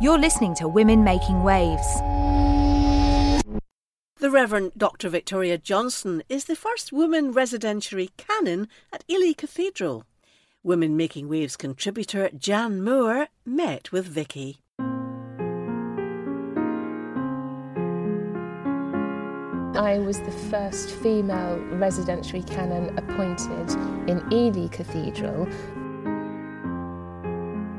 You're listening to Women Making Waves. The Reverend Dr. Victoria Johnson is the first woman residentiary canon at Ely Cathedral. Women Making Waves contributor Jan Moore met with Vicky. I was the first female residentiary canon appointed in Ely Cathedral.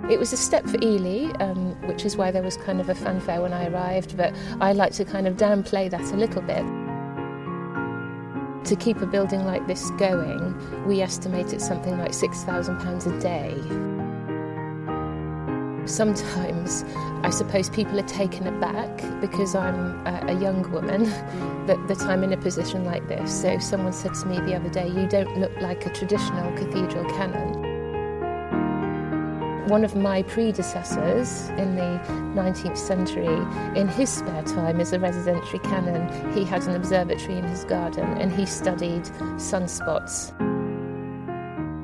It was a step for Ely, um, which is why there was kind of a fanfare when I arrived, but I like to kind of downplay that a little bit. To keep a building like this going, we estimate it's something like £6,000 a day. Sometimes I suppose people are taken aback because I'm a, a young woman that, that I'm in a position like this. So someone said to me the other day, You don't look like a traditional cathedral canon. One of my predecessors in the 19th century, in his spare time as a residentiary canon, he had an observatory in his garden and he studied sunspots.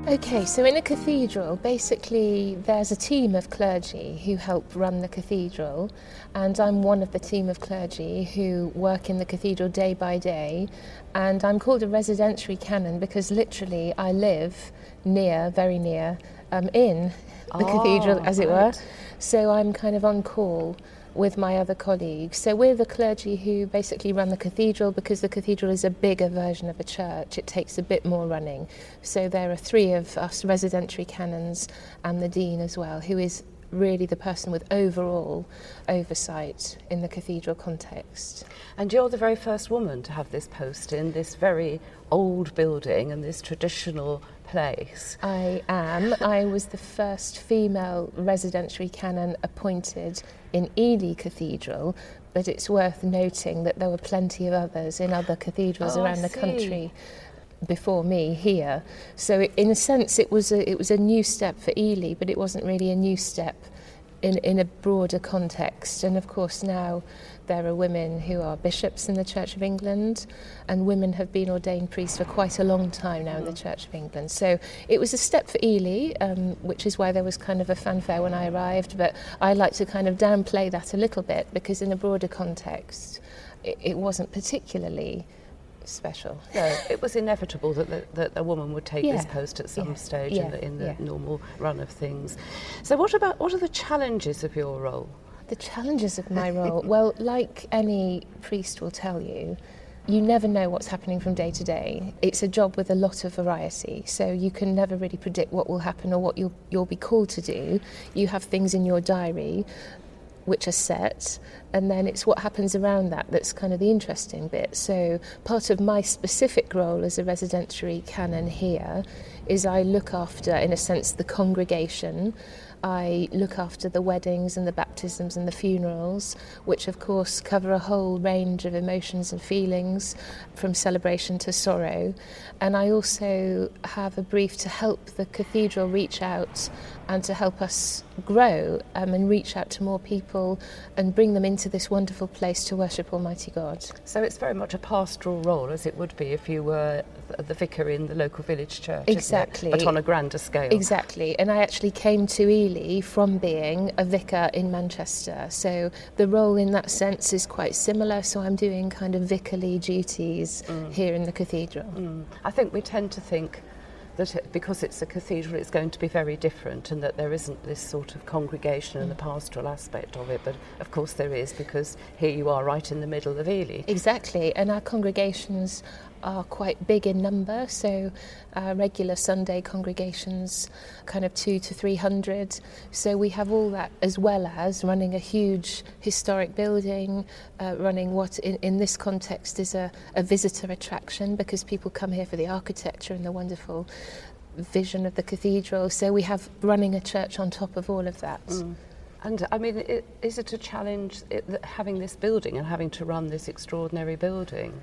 Okay, so in a cathedral, basically there's a team of clergy who help run the cathedral, and I'm one of the team of clergy who work in the cathedral day by day. And I'm called a residentiary canon because literally I live near, very near, um, in the oh, cathedral, as it right. were. So I'm kind of on call with my other colleagues. So we're the clergy who basically run the cathedral because the cathedral is a bigger version of a church. It takes a bit more running. So there are three of us residentiary canons and the dean as well, who is really the person with overall oversight in the cathedral context. And you're the very first woman to have this post in this very old building and this traditional place. I am. I was the first female residentiary canon appointed in Ely Cathedral, but it's worth noting that there were plenty of others in other cathedrals oh, around the country before me here. So in a sense it was a it was a new step for Ely, but it wasn't really a new step in in a broader context. And of course now there are women who are bishops in the Church of England, and women have been ordained priests for quite a long time now in the Church of England. So it was a step for Ely, um, which is why there was kind of a fanfare when I arrived, but I like to kind of downplay that a little bit because in a broader context, it, it wasn't particularly special. No, it was inevitable that, the, that a woman would take yeah. this post at some yeah. stage yeah. in the, in the normal run of things. So, what about what are the challenges of your role? The challenges of my role? well, like any priest will tell you, you never know what's happening from day to day. It's a job with a lot of variety, so you can never really predict what will happen or what you'll, you'll be called to do. You have things in your diary which are set, and then it's what happens around that that's kind of the interesting bit. So, part of my specific role as a residentiary canon here is I look after, in a sense, the congregation I look after the weddings and the baptisms and the funerals, which of course cover a whole range of emotions and feelings from celebration to sorrow. And I also have a brief to help the cathedral reach out and to help us grow um, and reach out to more people and bring them into this wonderful place to worship Almighty God. So it's very much a pastoral role, as it would be if you were the vicar in the local village church. Exactly. But on a grander scale. Exactly. And I actually came to Ely from being a vicar in Manchester. So the role in that sense is quite similar. So I'm doing kind of vicarly duties mm. here in the cathedral. Mm. I think we tend to think that it, because it's a cathedral, it's going to be very different, and that there isn't this sort of congregation and the mm. pastoral aspect of it. But of course, there is because here you are right in the middle of Ely. Exactly, and our congregations are quite big in number, so uh, regular Sunday congregations, kind of two to three hundred. So we have all that as well as running a huge historic building, uh, running what in, in this context is a, a visitor attraction because people come here for the architecture and the wonderful vision of the cathedral. So we have running a church on top of all of that. Mm. And I mean, it, is it a challenge it, having this building and having to run this extraordinary building?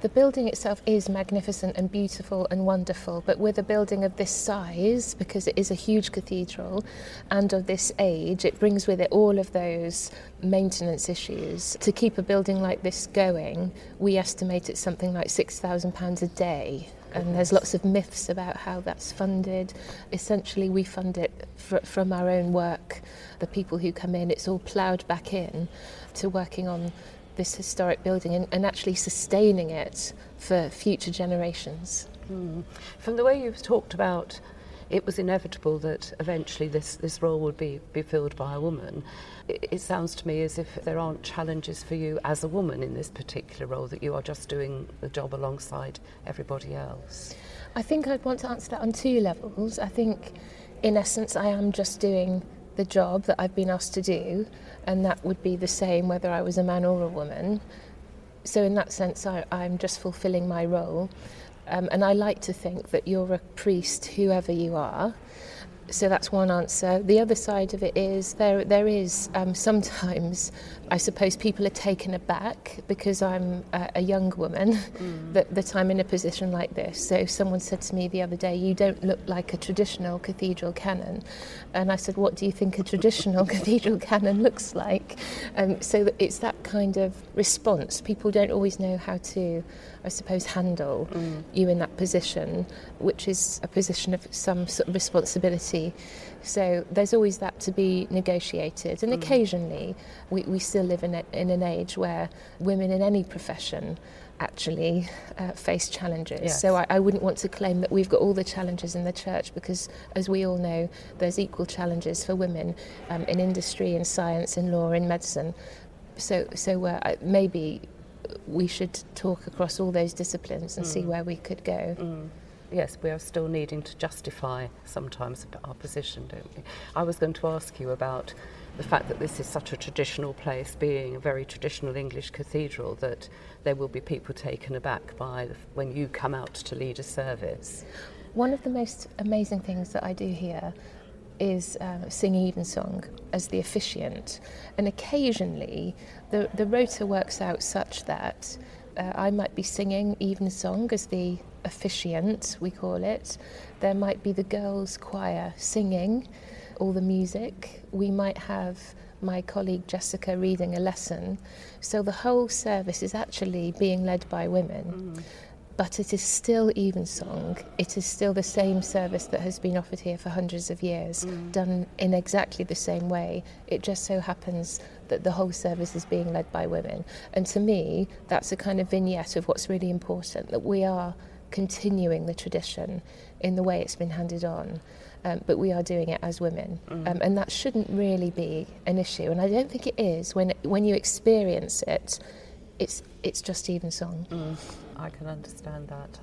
The building itself is magnificent and beautiful and wonderful, but with a building of this size, because it is a huge cathedral and of this age, it brings with it all of those maintenance issues. To keep a building like this going, we estimate it's something like £6,000 a day and there's lots of myths about how that's funded. Essentially, we fund it fr- from our own work. The people who come in, it's all ploughed back in to working on this historic building and, and actually sustaining it for future generations. Mm. From the way you've talked about it was inevitable that eventually this, this role would be, be filled by a woman. It, it sounds to me as if there aren't challenges for you as a woman in this particular role, that you are just doing the job alongside everybody else. I think I'd want to answer that on two levels. I think, in essence, I am just doing the job that I've been asked to do, and that would be the same whether I was a man or a woman. So, in that sense, I, I'm just fulfilling my role. Um, and I like to think that you're a priest, whoever you are. So that's one answer. The other side of it is there there is um, sometimes I suppose people are taken aback because I'm a, a young woman mm. that, that I'm in a position like this. So someone said to me the other day, "You don't look like a traditional cathedral canon," and I said, "What do you think a traditional cathedral canon looks like?" Um, so it's that kind of response. People don't always know how to, I suppose, handle mm. you in that position, which is a position of some sort of responsibility. So there's always that to be negotiated. And mm. occasionally, we, we still live in, a, in an age where women in any profession actually uh, face challenges. Yes. So I, I, wouldn't want to claim that we've got all the challenges in the church because, as we all know, there's equal challenges for women um, in industry, in science, in law, in medicine. So, so uh, maybe we should talk across all those disciplines and mm. see where we could go. Mm yes, we are still needing to justify sometimes our position, don't we? I was going to ask you about the fact that this is such a traditional place, being a very traditional English cathedral, that there will be people taken aback by the, when you come out to lead a service. One of the most amazing things that I do here is uh, sing evensong as the officiant, and occasionally the the rota works out such that uh, I might be singing evensong as the officiant, we call it. There might be the girls' choir singing all the music. We might have my colleague Jessica reading a lesson. So the whole service is actually being led by women. Mm. But it is still evensong. It is still the same service that has been offered here for hundreds of years, mm. done in exactly the same way. It just so happens that the whole service is being led by women. And to me, that's a kind of vignette of what's really important that we are continuing the tradition in the way it's been handed on. Um, but we are doing it as women, mm. um, and that shouldn't really be an issue. And I don't think it is when when you experience it. It's it's just evensong. Mm. I can understand that.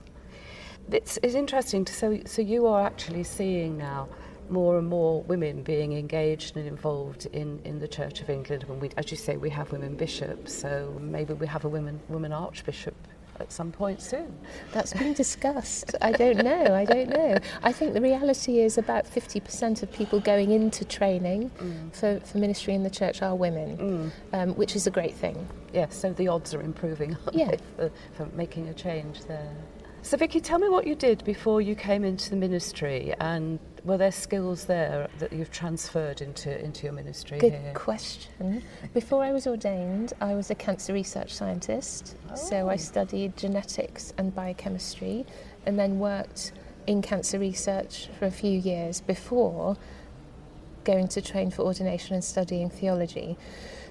It's, it's interesting. To, so so you are actually seeing now more and more women being engaged and involved in, in the Church of England. And we, as you say, we have women bishops, so maybe we have a women woman archbishop at some point soon. That's been discussed. I don't know. I don't know. I think the reality is about 50% of people going into training mm. for, for ministry in the church are women, mm. um, which is a great thing. Yes, so the odds are improving yeah. for, for making a change there. So, Vicky, tell me what you did before you came into the ministry, and were there skills there that you've transferred into, into your ministry Good here? question. Before I was ordained, I was a cancer research scientist. Oh. So I oh. studied genetics and biochemistry, and then worked in cancer research for a few years before going to train for ordination and studying theology.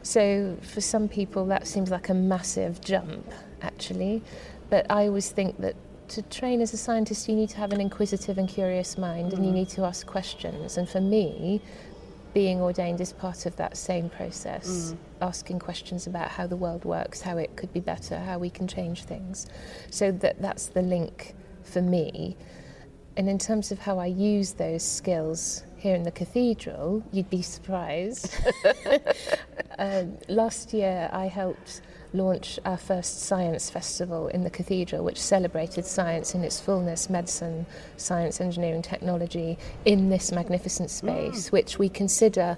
So for some people, that seems like a massive jump, actually. But I always think that to train as a scientist, you need to have an inquisitive and curious mind, mm. and you mm. need to ask questions. And for me, being ordained is part of that same process, mm. asking questions about how the world works, how it could be better, how we can change things. So that that's the link for me. And in terms of how I use those skills here in the cathedral, you'd be surprised. uh, last year, I helped launch our first science festival in the cathedral, which celebrated science in its fullness medicine, science, engineering, technology in this magnificent space, mm. which we consider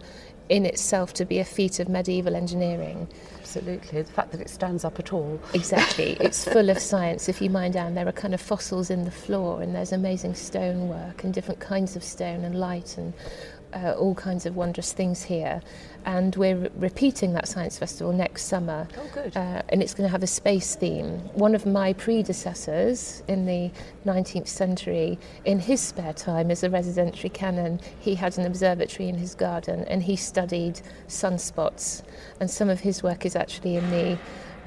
in itself to be a feat of medieval engineering. Absolutely. The fact that it stands up at all. Exactly. it's full of science. If you mind down, there are kind of fossils in the floor, and there's amazing stonework and different kinds of stone and light and uh, all kinds of wondrous things here. And we're re- repeating that science festival next summer. Oh, good. Uh, and it's going to have a space theme. One of my predecessors in the 19th century, in his spare time as a residentiary canon, he had an observatory in his garden and he studied sunspots. And some of his work is actually in the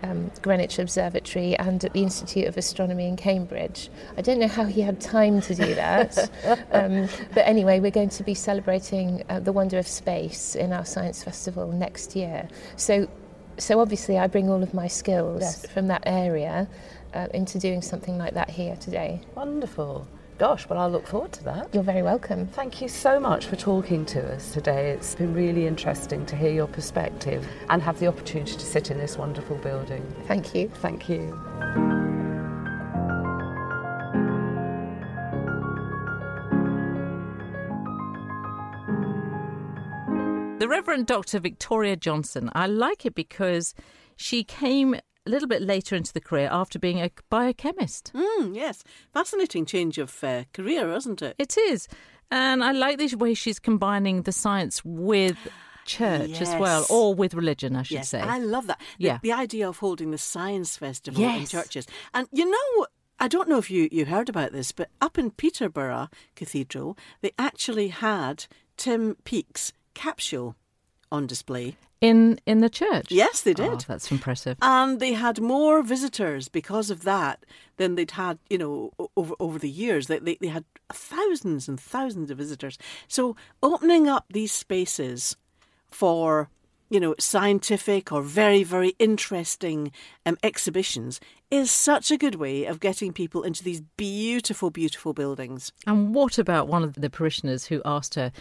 um, Greenwich Observatory and at the Institute of Astronomy in Cambridge. I don't know how he had time to do that. um, but anyway, we're going to be celebrating uh, the wonder of space in our science festival next year. So, so obviously, I bring all of my skills Yes. from that area uh, into doing something like that here today. Wonderful. Gosh, well, I look forward to that. You're very welcome. Thank you so much for talking to us today. It's been really interesting to hear your perspective and have the opportunity to sit in this wonderful building. Thank you. Thank you. The Reverend Dr. Victoria Johnson. I like it because she came a little bit later into the career after being a biochemist. Mm, yes, fascinating change of uh, career, isn't it? It is. And I like the way she's combining the science with church as well, or with religion, I should yes, say. I love that. The, Yeah. the idea of holding the science festival in churches. And you know, I don't know if you, you heard about this, but up in Peterborough Cathedral, they actually had Tim Peake's capsule on display. in in the church. Yes, they Oh, did. that's impressive. And they had more visitors because of that than they'd had, you know, over over the years. They, they, they had thousands and thousands of visitors. So opening up these spaces for, you know, scientific or very, very interesting um, exhibitions is such a good way of getting people into these beautiful, beautiful buildings. And what about one of the parishioners who asked her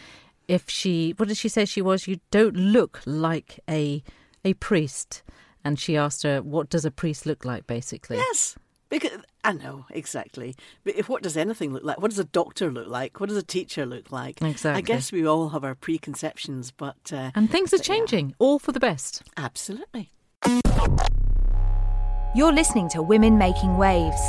if she, what did she say she was? You don't look like a a priest. And she asked her, what does a priest look like, basically? Yes. Because I know exactly. But if what does anything look like? What does a doctor look like? What does a teacher look like? Exactly. I guess we all have our preconceptions, but uh, And things are But yeah. changing, all for the best. absolutely. You're listening to Women Making Waves.